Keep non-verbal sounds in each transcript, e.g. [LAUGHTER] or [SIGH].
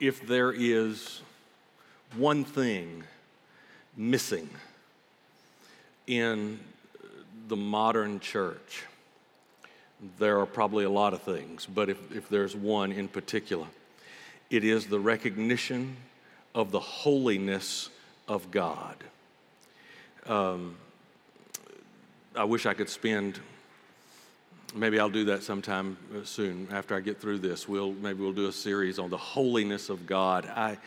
if there is one thing missing in the modern church, there are probably a lot of things, but if, if there's one in particular, it is the recognition of the holiness of God. Um, I wish I could spend maybe I'll do that sometime soon after I get through this. We'll maybe we'll do a series on the holiness of God. I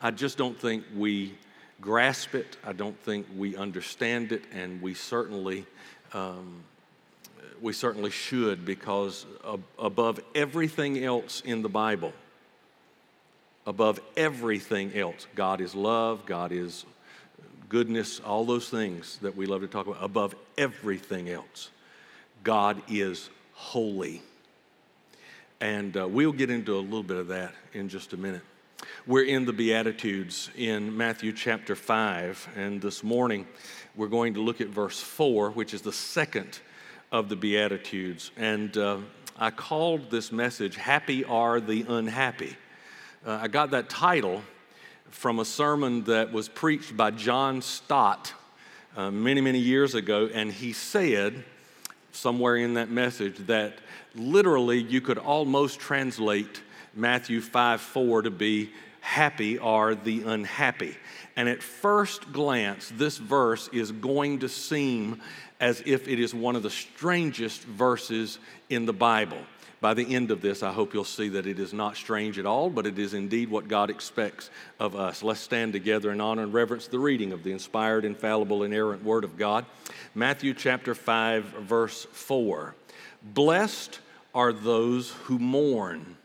I just don't think we grasp it. I don't think we understand it, and we certainly um, we certainly should because above everything else in the Bible, above everything else, God is love. God is goodness. All those things that we love to talk about. Above everything else. God is holy. And uh, we'll get into a little bit of that in just a minute. We're in the Beatitudes in Matthew chapter 5, and this morning we're going to look at verse 4, which is the second of the Beatitudes. And uh, I called this message, Happy Are the Unhappy. Uh, I got that title from a sermon that was preached by John Stott uh, many, many years ago, and he said, somewhere in that message that literally you could almost translate Matthew 5 4 to be happy are the unhappy. And at first glance, this verse is going to seem as if it is one of the strangest verses in the Bible. By the end of this, I hope you'll see that it is not strange at all, but it is indeed what God expects of us. Let's stand together in honor and reverence the reading of the inspired, infallible, inerrant Word of God. Matthew chapter 5, verse 4. Blessed are those who mourn,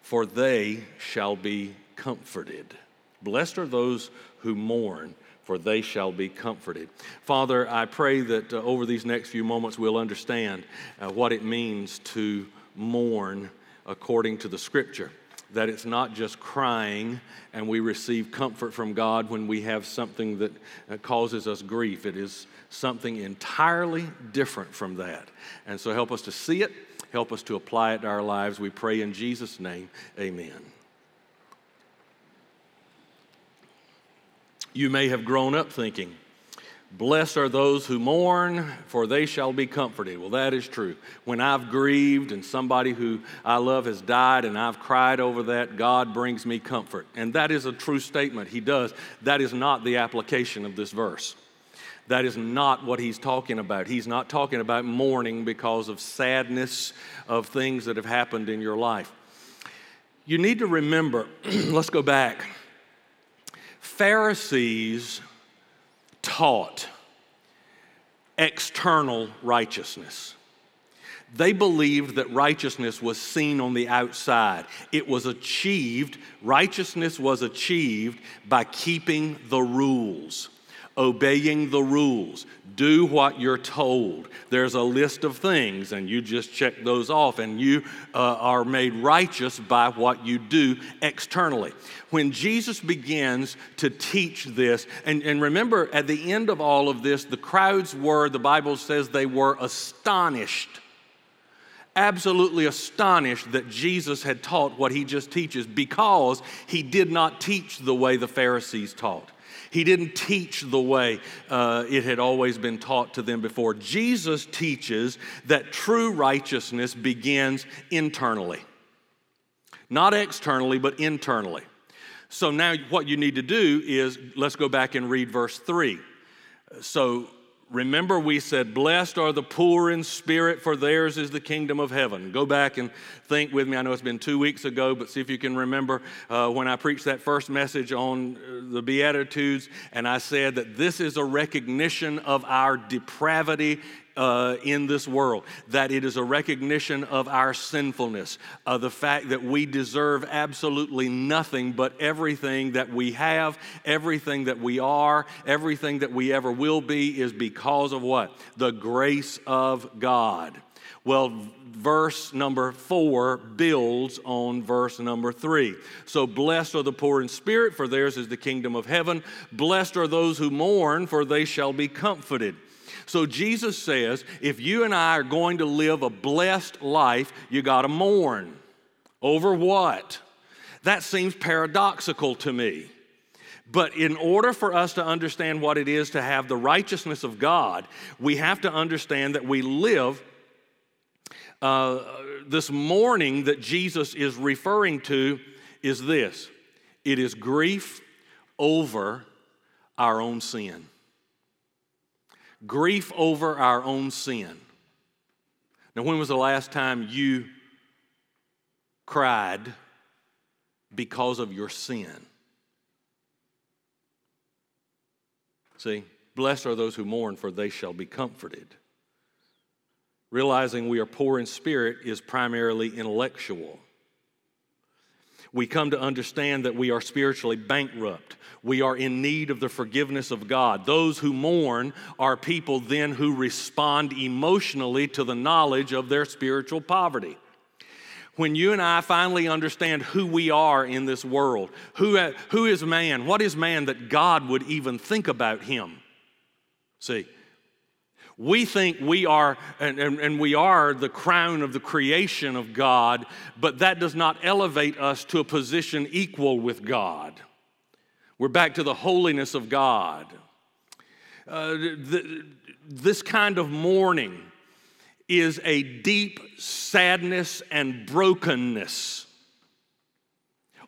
for they shall be comforted. Blessed are those who mourn, for they shall be comforted. Father, I pray that uh, over these next few moments we'll understand uh, what it means to mourn according to the scripture. That it's not just crying and we receive comfort from God when we have something that uh, causes us grief. It is something entirely different from that. And so help us to see it, help us to apply it to our lives. We pray in Jesus' name, amen. You may have grown up thinking, Blessed are those who mourn, for they shall be comforted. Well, that is true. When I've grieved and somebody who I love has died and I've cried over that, God brings me comfort. And that is a true statement. He does. That is not the application of this verse. That is not what he's talking about. He's not talking about mourning because of sadness of things that have happened in your life. You need to remember, [CLEARS THROAT] let's go back. Pharisees taught external righteousness. They believed that righteousness was seen on the outside. It was achieved, righteousness was achieved by keeping the rules obeying the rules. Do what you're told. There's a list of things, and you just check those off, and you uh, are made righteous by what you do externally. When Jesus begins to teach this, and, and remember at the end of all of this, the crowds were, the Bible says, they were astonished absolutely astonished that Jesus had taught what he just teaches because he did not teach the way the Pharisees taught. He didn't teach the way uh, it had always been taught to them before. Jesus teaches that true righteousness begins internally, not externally, but internally. So now what you need to do is let's go back and read verse 3. So Remember, we said, Blessed are the poor in spirit, for theirs is the kingdom of heaven. Go back and think with me. I know it's been two weeks ago, but see if you can remember uh, when I preached that first message on uh, the Beatitudes, and I said that this is a recognition of our depravity uh, in this world, that it is a recognition of our sinfulness, of the fact that we deserve absolutely nothing but everything that we have, everything that we are, everything that we ever will be is because of what? The grace of God. Well, verse number four builds on verse number three. So, blessed are the poor in spirit, for theirs is the kingdom of heaven. Blessed are those who mourn, for they shall be comforted. So Jesus says, if you and I are going to live a blessed life, you got to mourn. Over what? That seems paradoxical to me. But in order for us to understand what it is to have the righteousness of God, we have to understand that we live uh, this mourning that Jesus is referring to is this it is grief over our own sin. Grief over our own sin. Now, when was the last time you cried because of your sin? See, blessed are those who mourn, for they shall be comforted. Realizing we are poor in spirit is primarily intellectual. We come to understand that we are spiritually bankrupt. We are in need of the forgiveness of God. Those who mourn are people then who respond emotionally to the knowledge of their spiritual poverty. When you and I finally understand who we are in this world, who, who is man? What is man that God would even think about him? See, we think we are, and, and, and, we are the crown of the creation of God, but that does not elevate us to a position equal with God. We're back to the holiness of God. Uh, this kind of mourning is a deep sadness and brokenness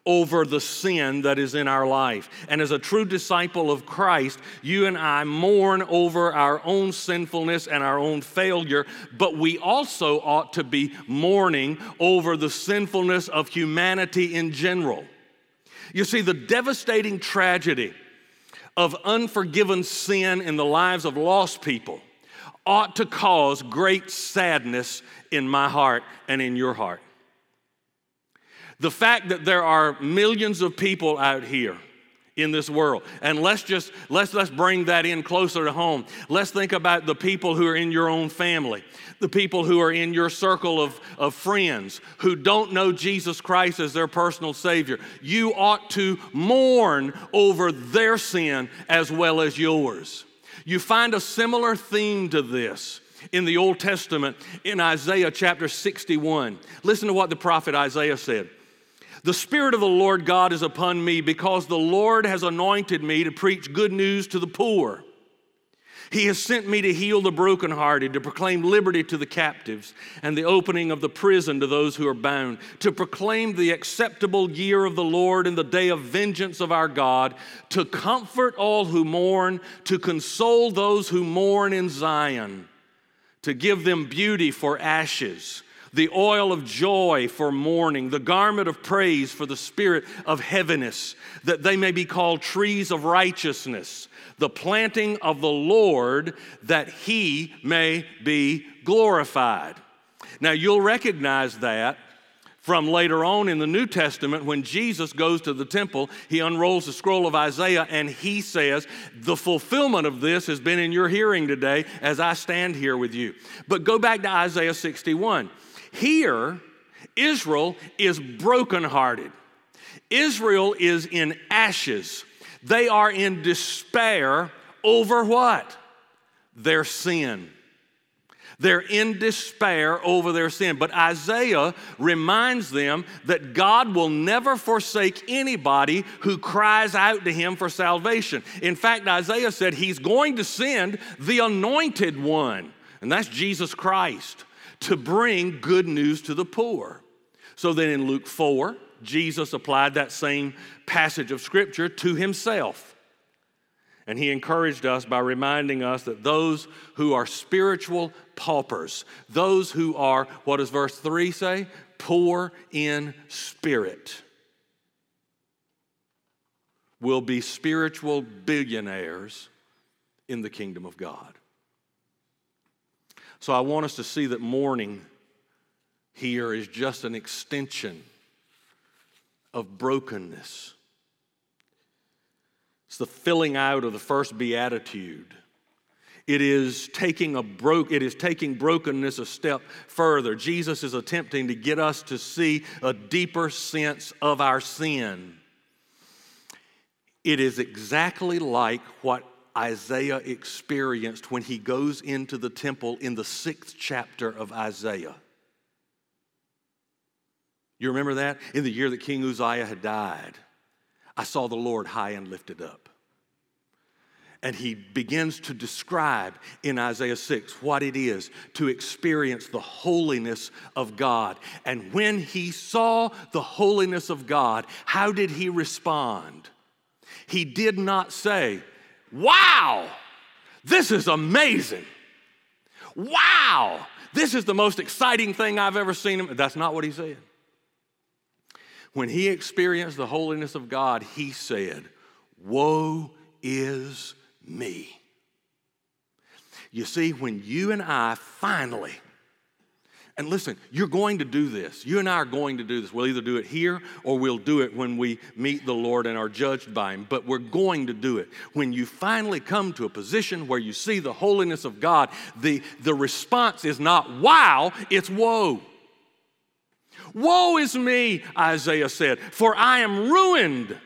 over the sin that is in our life. And as a true disciple of Christ, you and I mourn over our own sinfulness and our own failure, but we also ought to be mourning over the sinfulness of humanity in general. You see, the devastating tragedy of unforgiven sin in the lives of lost people ought to cause great sadness in my heart and in your heart. The fact that there are millions of people out here in this world. And let's just let's let's bring that in closer to home. Let's think about the people who are in your own family, the people who are in your circle of, of friends who don't know Jesus Christ as their personal Savior. You ought to mourn over their sin as well as yours. You find a similar theme to this in the Old Testament in Isaiah chapter 61. Listen to what the prophet Isaiah said. The Spirit of the Lord God is upon me because the Lord has anointed me to preach good news to the poor. He has sent me to heal the brokenhearted, to proclaim liberty to the captives, and the opening of the prison to those who are bound, to proclaim the acceptable year of the Lord and the day of vengeance of our God, to comfort all who mourn, to console those who mourn in Zion, to give them beauty for ashes the oil of joy for mourning, the garment of praise for the spirit of heaviness, that they may be called trees of righteousness, the planting of the Lord, that he may be glorified. Now, you'll recognize that from later on in the New Testament when Jesus goes to the temple, he unrolls the scroll of Isaiah and he says, The fulfillment of this has been in your hearing today as I stand here with you. But go back to Isaiah 61. Here, Israel is brokenhearted. Israel is in ashes. They are in despair over what? Their sin. They're in despair over their sin. But Isaiah reminds them that God will never forsake anybody who cries out to him for salvation. In fact, Isaiah said he's going to send the anointed one, and that's Jesus Christ to bring good news to the poor. So then in Luke 4, Jesus applied that same passage of Scripture to himself. And he encouraged us by reminding us that those who are spiritual paupers, those who are, what does verse 3 say? Poor in spirit, will be spiritual billionaires in the kingdom of God. So I want us to see that mourning here is just an extension of brokenness. It's the filling out of the first beatitude. It is taking a broke it is taking brokenness a step further. Jesus is attempting to get us to see a deeper sense of our sin. It is exactly like what Isaiah experienced when he goes into the temple in the sixth chapter of Isaiah. You remember that? In the year that King Uzziah had died, I saw the Lord high and lifted up. And he begins to describe in Isaiah 6 what it is to experience the holiness of God. And when he saw the holiness of God, how did he respond? He did not say, Wow, this is amazing. Wow, this is the most exciting thing I've ever seen. That's not what he said. When he experienced the holiness of God, he said, Woe is me. You see, when you and I finally, and listen, you're going to do this. You and I are going to do this. We'll either do it here or we'll do it when we meet the Lord and are judged by Him. But we're going to do it. When you finally come to a position where you see the holiness of God, the, the response is not wow, it's woe. Woe is me, Isaiah said, for I am ruined.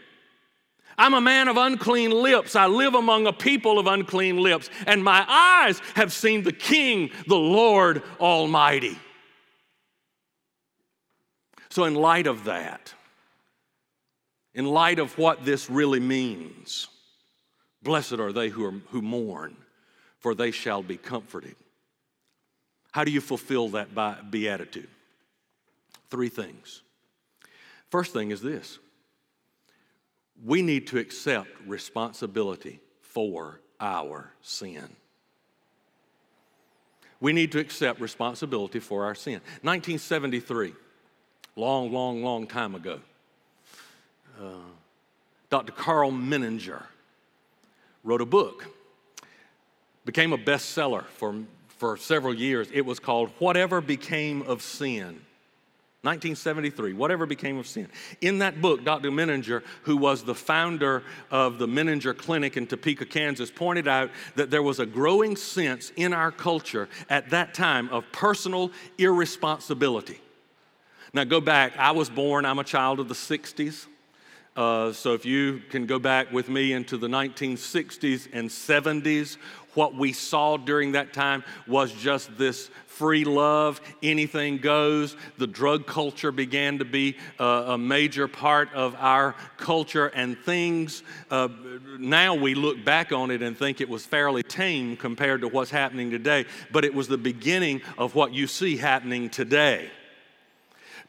I'm a man of unclean lips. I live among a people of unclean lips, and my eyes have seen the King, the Lord Almighty. So, in light of that, in light of what this really means, blessed are they who, are, who mourn, for they shall be comforted. How do you fulfill that beatitude? Three things. First thing is this we need to accept responsibility for our sin. We need to accept responsibility for our sin. 1973, long, long, long time ago, uh, Dr. Karl Menninger wrote a book, became a bestseller for, for several years. It was called Whatever Became of Sin 1973, whatever became of sin. In that book, Dr. Menninger, who was the founder of the Menninger Clinic in Topeka, Kansas, pointed out that there was a growing sense in our culture at that time of personal irresponsibility. Now, go back, I was born, I'm a child of the 60s. Uh, so, if you can go back with me into the 1960s and 70s, what we saw during that time was just this free love, anything goes. The drug culture began to be a, a major part of our culture, and things uh, now we look back on it and think it was fairly tame compared to what's happening today, but it was the beginning of what you see happening today.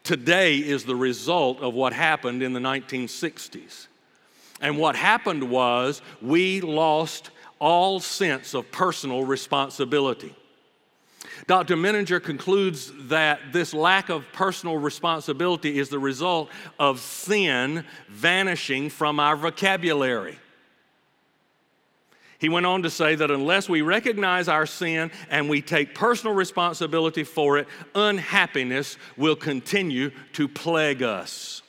Today is the result of what happened in the 1960s. And what happened was we lost all sense of personal responsibility. Dr. Menninger concludes that this lack of personal responsibility is the result of sin vanishing from our vocabulary. He went on to say that unless we recognize our sin and we take personal responsibility for it, unhappiness will continue to plague us.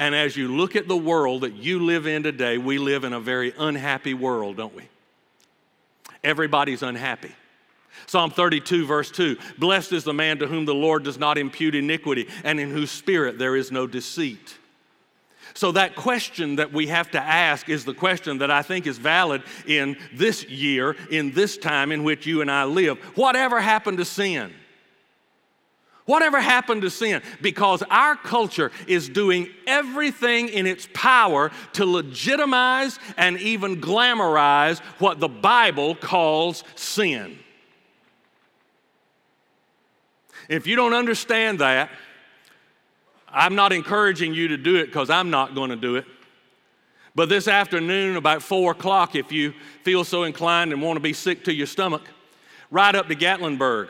And as you look at the world that you live in today, we live in a very unhappy world, don't we? Everybody's unhappy. Psalm 32, verse 2 Blessed is the man to whom the Lord does not impute iniquity, and in whose spirit there is no deceit. So, that question that we have to ask is the question that I think is valid in this year, in this time in which you and I live. Whatever happened to sin? Whatever happened to sin? Because our culture is doing everything in its power to legitimize and even glamorize what the Bible calls sin. If you don't understand that, I'm not encouraging you to do it because I'm not going to do it. But this afternoon, about four o'clock, if you feel so inclined and want to be sick to your stomach, ride up to Gatlinburg.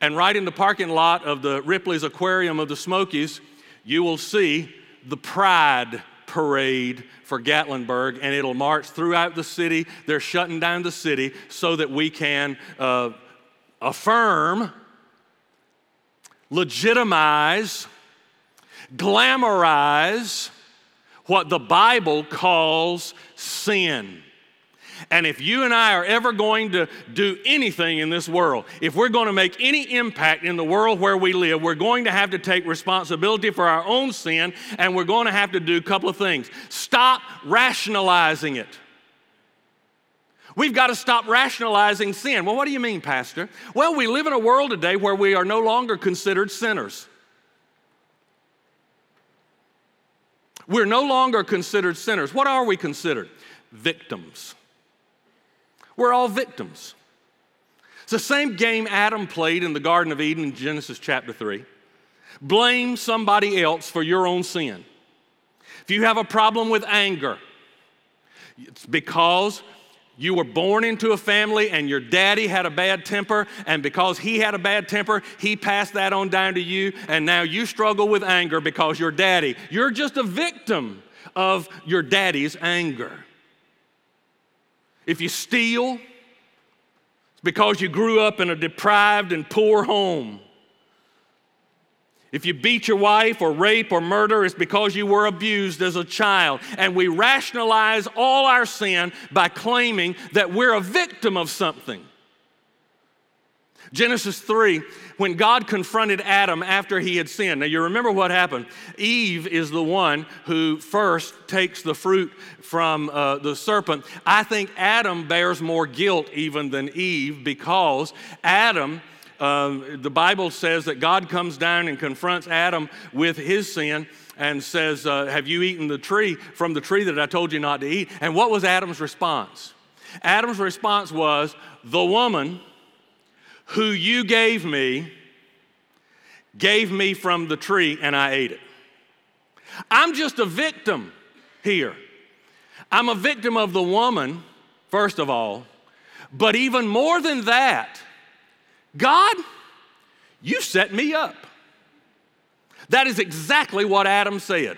And right in the parking lot of the Ripley's Aquarium of the Smokies, you will see the Pride Parade for Gatlinburg, and it'll march throughout the city. They're shutting down the city so that we can uh, affirm legitimize, glamorize what the Bible calls sin. And if you and I are ever going to do anything in this world, if we're going to make any impact in the world where we live, we're going to have to take responsibility for our own sin and we're going to have to do a couple of things. Stop rationalizing it. We've got to stop rationalizing sin. Well, what do you mean, Pastor? Well, we live in a world today where we are no longer considered sinners. We're no longer considered sinners. What are we considered? Victims. We're all victims. It's the same game Adam played in the Garden of Eden in Genesis chapter 3. Blame somebody else for your own sin. If you have a problem with anger, it's because you were born into a family and your daddy had a bad temper, and because he had a bad temper, he passed that on down to you, and now you struggle with anger because your daddy, you're just a victim of your daddy's anger. If you steal, it's because you grew up in a deprived and poor home. If you beat your wife or rape or murder, it's because you were abused as a child. And we rationalize all our sin by claiming that we're a victim of something. Genesis 3, when God confronted Adam after he had sinned. Now, you remember what happened. Eve is the one who first takes the fruit from uh, the serpent. I think Adam bears more guilt even than Eve because Adam um, the Bible says that God comes down and confronts Adam with his sin and says, uh, Have you eaten the tree from the tree that I told you not to eat? And what was Adam's response? Adam's response was, The woman who you gave me gave me from the tree and I ate it. I'm just a victim here. I'm a victim of the woman, first of all, but even more than that, God, you set me up. That is exactly what Adam said.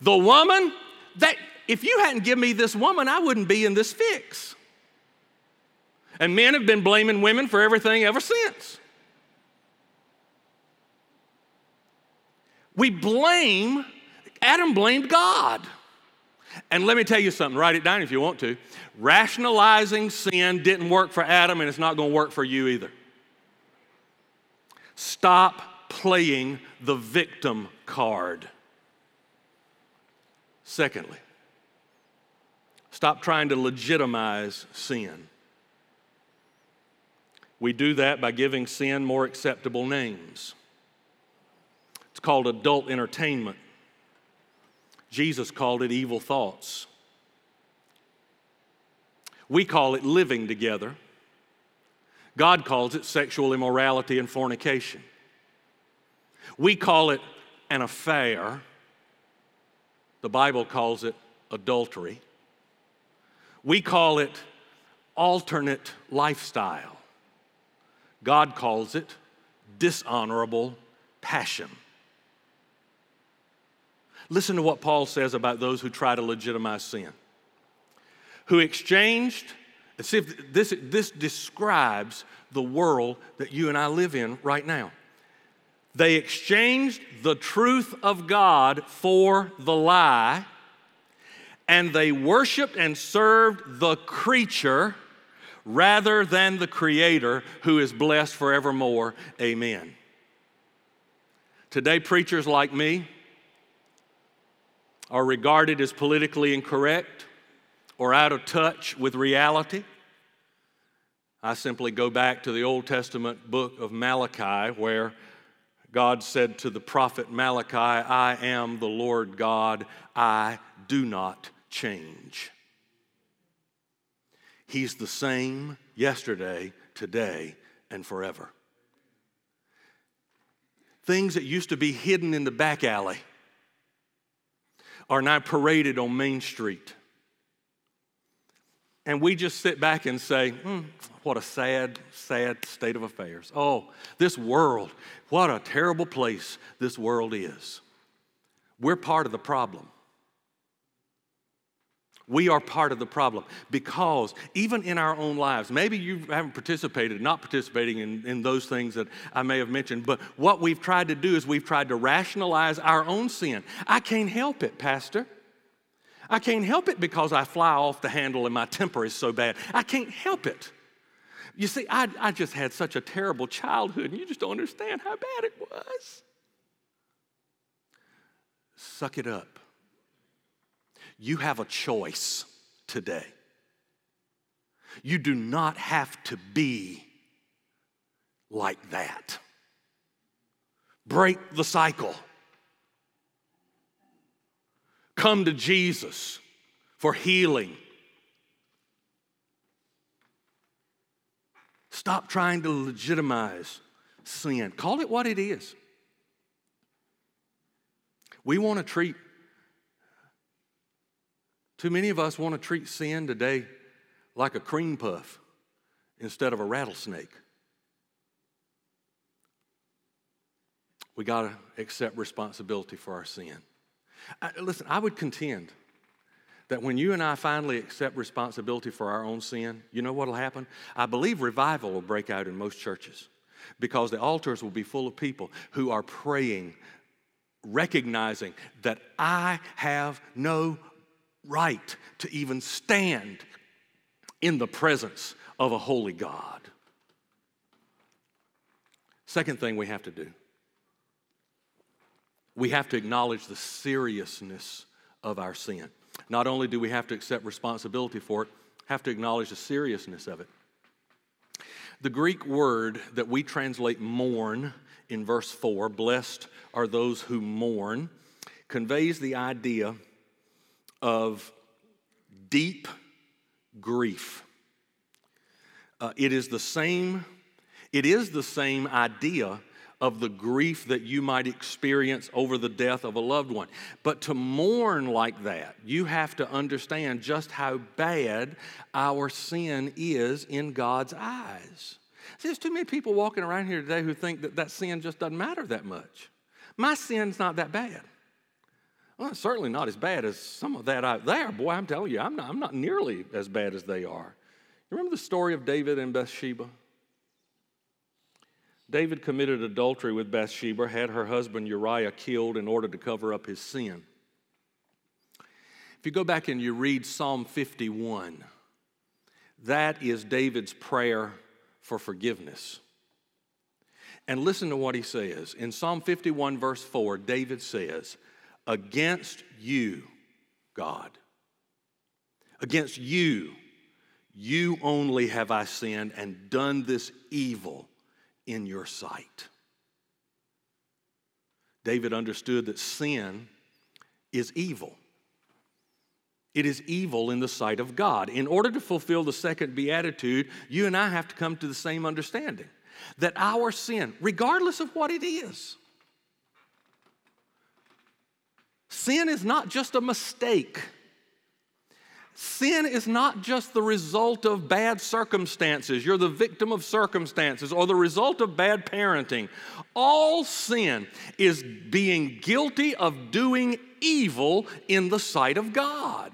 The woman, that if you hadn't given me this woman, I wouldn't be in this fix. And men have been blaming women for everything ever since. We blame, Adam blamed God. And let me tell you something, write it down if you want to. Rationalizing sin didn't work for Adam, and it's not going to work for you either. Stop playing the victim card. Secondly, stop trying to legitimize sin. We do that by giving sin more acceptable names. It's called adult entertainment. Jesus called it evil thoughts. We call it living together. God calls it sexual immorality and fornication. We call it an affair. The Bible calls it adultery. We call it alternate lifestyle. God calls it dishonorable passion. Listen to what Paul says about those who try to legitimize sin, who exchanged, see if this, this describes the world that you and I live in right now. They exchanged the truth of God for the lie, and they worshiped and served the creature rather than the Creator who is blessed forevermore. Amen. Today, preachers like me, are regarded as politically incorrect or out of touch with reality. I simply go back to the Old Testament book of Malachi, where God said to the prophet Malachi, I am the Lord God, I do not change. He's the same yesterday, today, and forever. Things that used to be hidden in the back alley are now paraded on Main Street. And we just sit back and say, hmm, what a sad, sad state of affairs. Oh, this world, what a terrible place this world is. We're part of the problem. We are part of the problem because even in our own lives, maybe you haven't participated, not participating in, in those things that I may have mentioned, but what we've tried to do is we've tried to rationalize our own sin. I can't help it, Pastor. I can't help it because I fly off the handle and my temper is so bad. I can't help it. You see, I, I just had such a terrible childhood, and you just don't understand how bad it was. Suck it up. You have a choice today. You do not have to be like that. Break the cycle. come to Jesus for healing. Stop trying to legitimize sin. Call it what it is. We want to treat, too many of us want to treat sin today like a cream puff instead of a rattlesnake. We got to accept responsibility for our sin. I, listen, I would contend that when you and I finally accept responsibility for our own sin, you know what will happen? I believe revival will break out in most churches because the altars will be full of people who are praying, recognizing that I have no right to even stand in the presence of a holy God. Second thing we have to do we have to acknowledge the seriousness of our sin. Not only do we have to accept responsibility for it, have to acknowledge the seriousness of it. The Greek word that we translate mourn in verse 4, blessed are those who mourn, conveys the idea of deep grief. Uh, it is the same it is the same idea of the grief that you might experience over the death of a loved one. But to mourn like that, you have to understand just how bad our sin is in God's eyes. See, there's too many people walking around here today who think that that sin just doesn't matter that much. My sin's not that bad. Well, certainly not as bad as some of that out there. Boy, I'm telling you, I'm not, I'm not nearly as bad as they are. You remember the story of David and Bathsheba? David committed adultery with Bathsheba, had her husband Uriah killed in order to cover up his sin. If you go back and you read Psalm 51, that is David's prayer for forgiveness. And listen to what he says. In Psalm 51, verse 4, David says, Against you, God, against you, you only have I sinned and done this evil in your sight. David understood that sin is evil. It is evil in the sight of God. In order to fulfill the second beatitude, you and I have to come to the same understanding that our sin, regardless of what it is, sin is not just a mistake. Sin is not just the result of bad circumstances. You're the victim of circumstances or the result of bad parenting. All sin is being guilty of doing evil in the sight of God.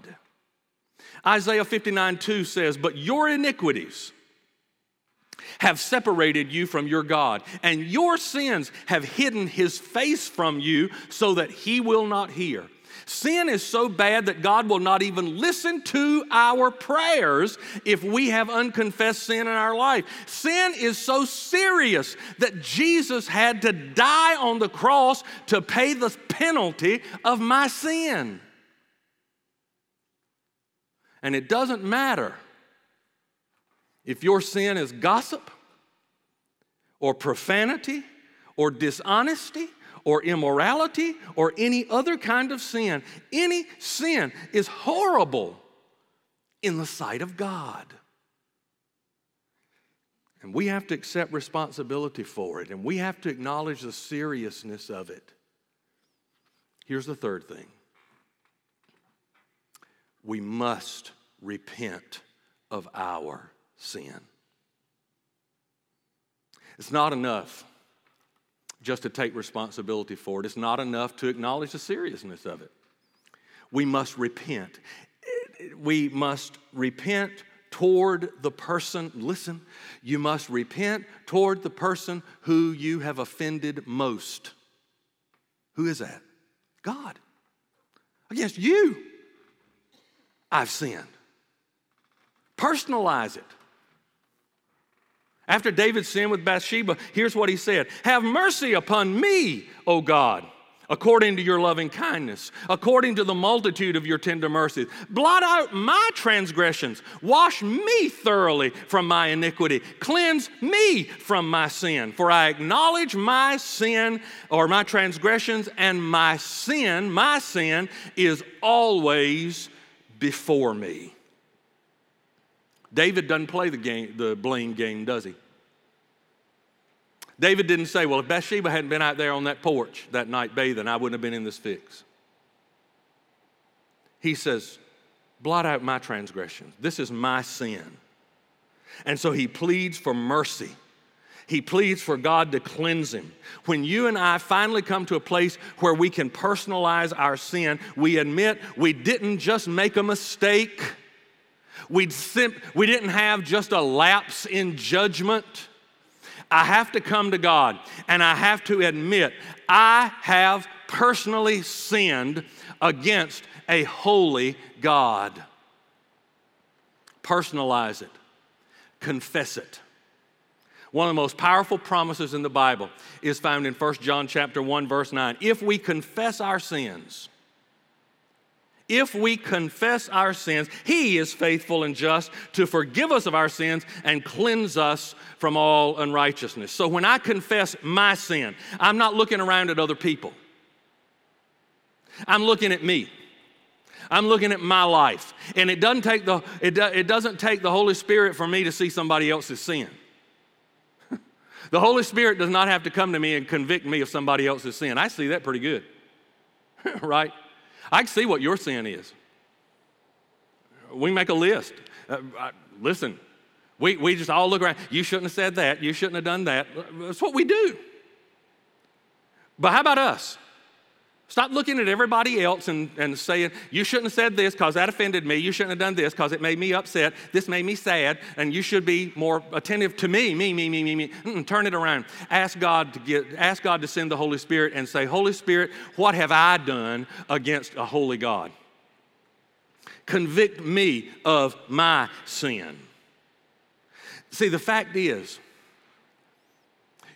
Isaiah 59 2 says, But your iniquities have separated you from your God, and your sins have hidden his face from you so that he will not hear. Sin is so bad that God will not even listen to our prayers if we have unconfessed sin in our life. Sin is so serious that Jesus had to die on the cross to pay the penalty of my sin. And it doesn't matter if your sin is gossip or profanity or dishonesty or immorality or any other kind of sin. Any sin is horrible in the sight of God. And we have to accept responsibility for it, and we have to acknowledge the seriousness of it. Here's the third thing we must repent of our sin. It's not enough just to take responsibility for it. It's not enough to acknowledge the seriousness of it. We must repent. We must repent toward the person, listen, you must repent toward the person who you have offended most. Who is that? God. Against you, I've sinned. Personalize it. After David sinned with Bathsheba, here's what he said Have mercy upon me, O God, according to your loving kindness, according to the multitude of your tender mercies. Blot out my transgressions, wash me thoroughly from my iniquity, cleanse me from my sin. For I acknowledge my sin or my transgressions, and my sin, my sin, is always before me. David doesn't play the game, the blame game, does he? David didn't say, Well, if Bathsheba hadn't been out there on that porch that night bathing, I wouldn't have been in this fix. He says, Blot out my transgressions. This is my sin. And so he pleads for mercy. He pleads for God to cleanse him. When you and I finally come to a place where we can personalize our sin, we admit we didn't just make a mistake, we we didn't have just a lapse in judgment I have to come to God and I have to admit I have personally sinned against a holy God. Personalize it, confess it. One of the most powerful promises in the Bible is found in 1 John chapter 1 verse 9. If we confess our sins, if we confess our sins, He is faithful and just to forgive us of our sins and cleanse us from all unrighteousness. So when I confess my sin, I'm not looking around at other people, I'm looking at me. I'm looking at my life. And it doesn't take the, it, do, it doesn't take the Holy Spirit for me to see somebody else's sin. [LAUGHS] the Holy Spirit does not have to come to me and convict me of somebody else's sin. I see that pretty good, [LAUGHS] right? I can see what your sin is. We make a list. Uh, I, listen, we, we just all look around. You shouldn't have said that. You shouldn't have done that. That's what we do. But how about us? Stop looking at everybody else and, and saying, you shouldn't have said this because that offended me. You shouldn't have done this because it made me upset. This made me sad. And you should be more attentive to me, me, me, me, me, me. Mm-mm, turn it around. Ask God to get, ask God to send the Holy Spirit and say, Holy Spirit, what have I done against a holy God? Convict me of my sin. See, the fact is,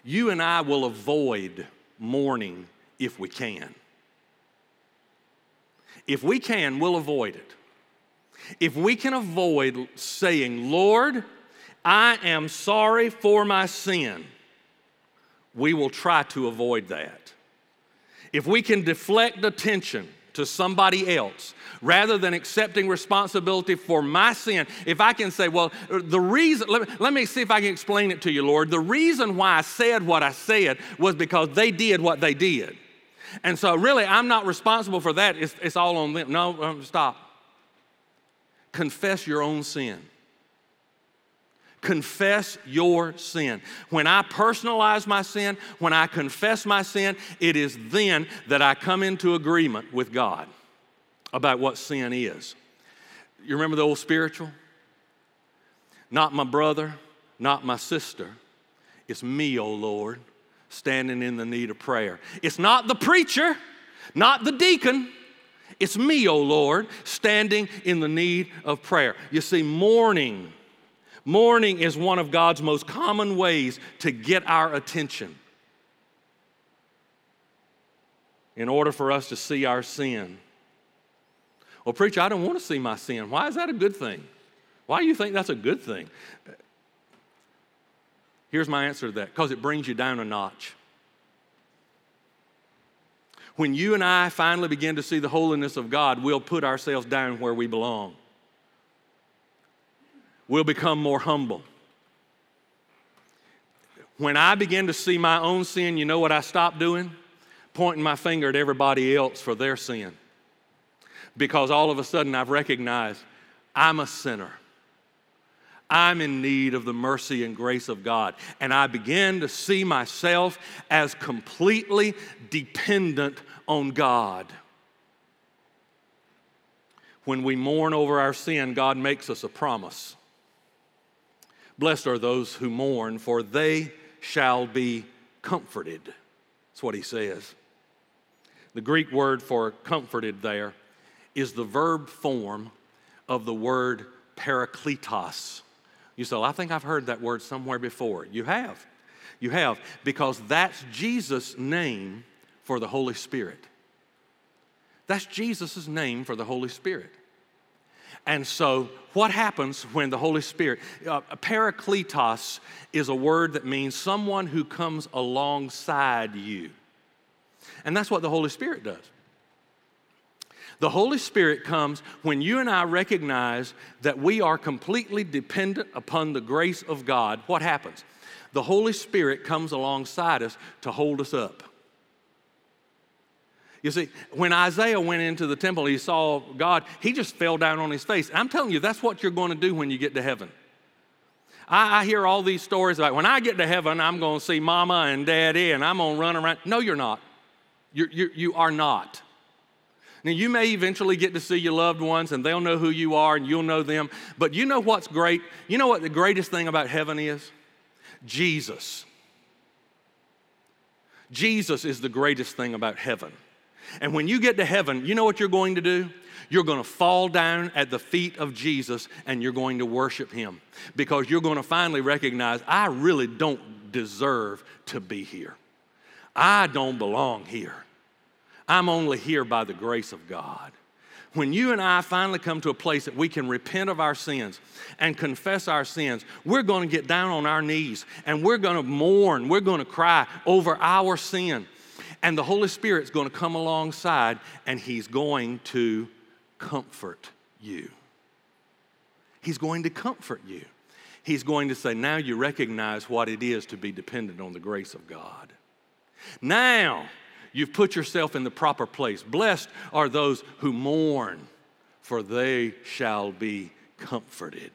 you and I will avoid mourning if we can. If we can, we'll avoid it. If we can avoid saying, Lord, I am sorry for my sin, we will try to avoid that. If we can deflect attention to somebody else rather than accepting responsibility for my sin, if I can say, well, the reason, let me, let me see if I can explain it to you, Lord. The reason why I said what I said was because they did what they did. And so, really, I'm not responsible for that. It's, it's all on them. No, um, stop. Confess your own sin. Confess your sin. When I personalize my sin, when I confess my sin, it is then that I come into agreement with God about what sin is. You remember the old spiritual? Not my brother, not my sister. It's me, O oh Lord standing in the need of prayer. It's not the preacher, not the deacon. It's me, O oh Lord, standing in the need of prayer. You see, mourning, mourning is one of God's most common ways to get our attention. In order for us to see our sin. Well, preacher, I don't want to see my sin. Why is that a good thing? Why do you think that's a good thing? Here's my answer to that because it brings you down a notch. When you and I finally begin to see the holiness of God, we'll put ourselves down where we belong. We'll become more humble. When I begin to see my own sin, you know what I stop doing? Pointing my finger at everybody else for their sin. Because all of a sudden I've recognized I'm a sinner. I'm in need of the mercy and grace of God. And I began to see myself as completely dependent on God. When we mourn over our sin, God makes us a promise. Blessed are those who mourn, for they shall be comforted. That's what he says. The Greek word for comforted there is the verb form of the word parakletos you say, well, I think I've heard that word somewhere before. You have. You have, because that's Jesus' name for the Holy Spirit. That's Jesus' name for the Holy Spirit. And so, what happens when the Holy Spirit, uh, parakletos is a word that means someone who comes alongside you. And that's what the Holy Spirit does. The Holy Spirit comes when you and I recognize that we are completely dependent upon the grace of God. What happens? The Holy Spirit comes alongside us to hold us up. You see, when Isaiah went into the temple, he saw God, he just fell down on his face. I'm telling you, that's what you're going to do when you get to heaven. I, I hear all these stories about when I get to heaven, I'm going to see mama and daddy and I'm going to run around. No, you're not. You're, you're, you are not. Now, you may eventually get to see your loved ones and they'll know who you are and you'll know them. But you know what's great? You know what the greatest thing about heaven is? Jesus. Jesus is the greatest thing about heaven. And when you get to heaven, you know what you're going to do? You're going to fall down at the feet of Jesus and you're going to worship him because you're going to finally recognize I really don't deserve to be here. I don't belong here. I'm only here by the grace of God. When you and I finally come to a place that we can repent of our sins and confess our sins, we're going to get down on our knees and we're going to mourn, we're going to cry over our sin. And the Holy Spirit's going to come alongside and He's going to comfort you. He's going to comfort you. He's going to say, Now you recognize what it is to be dependent on the grace of God. Now you've put yourself in the proper place. Blessed are those who mourn, for they shall be comforted.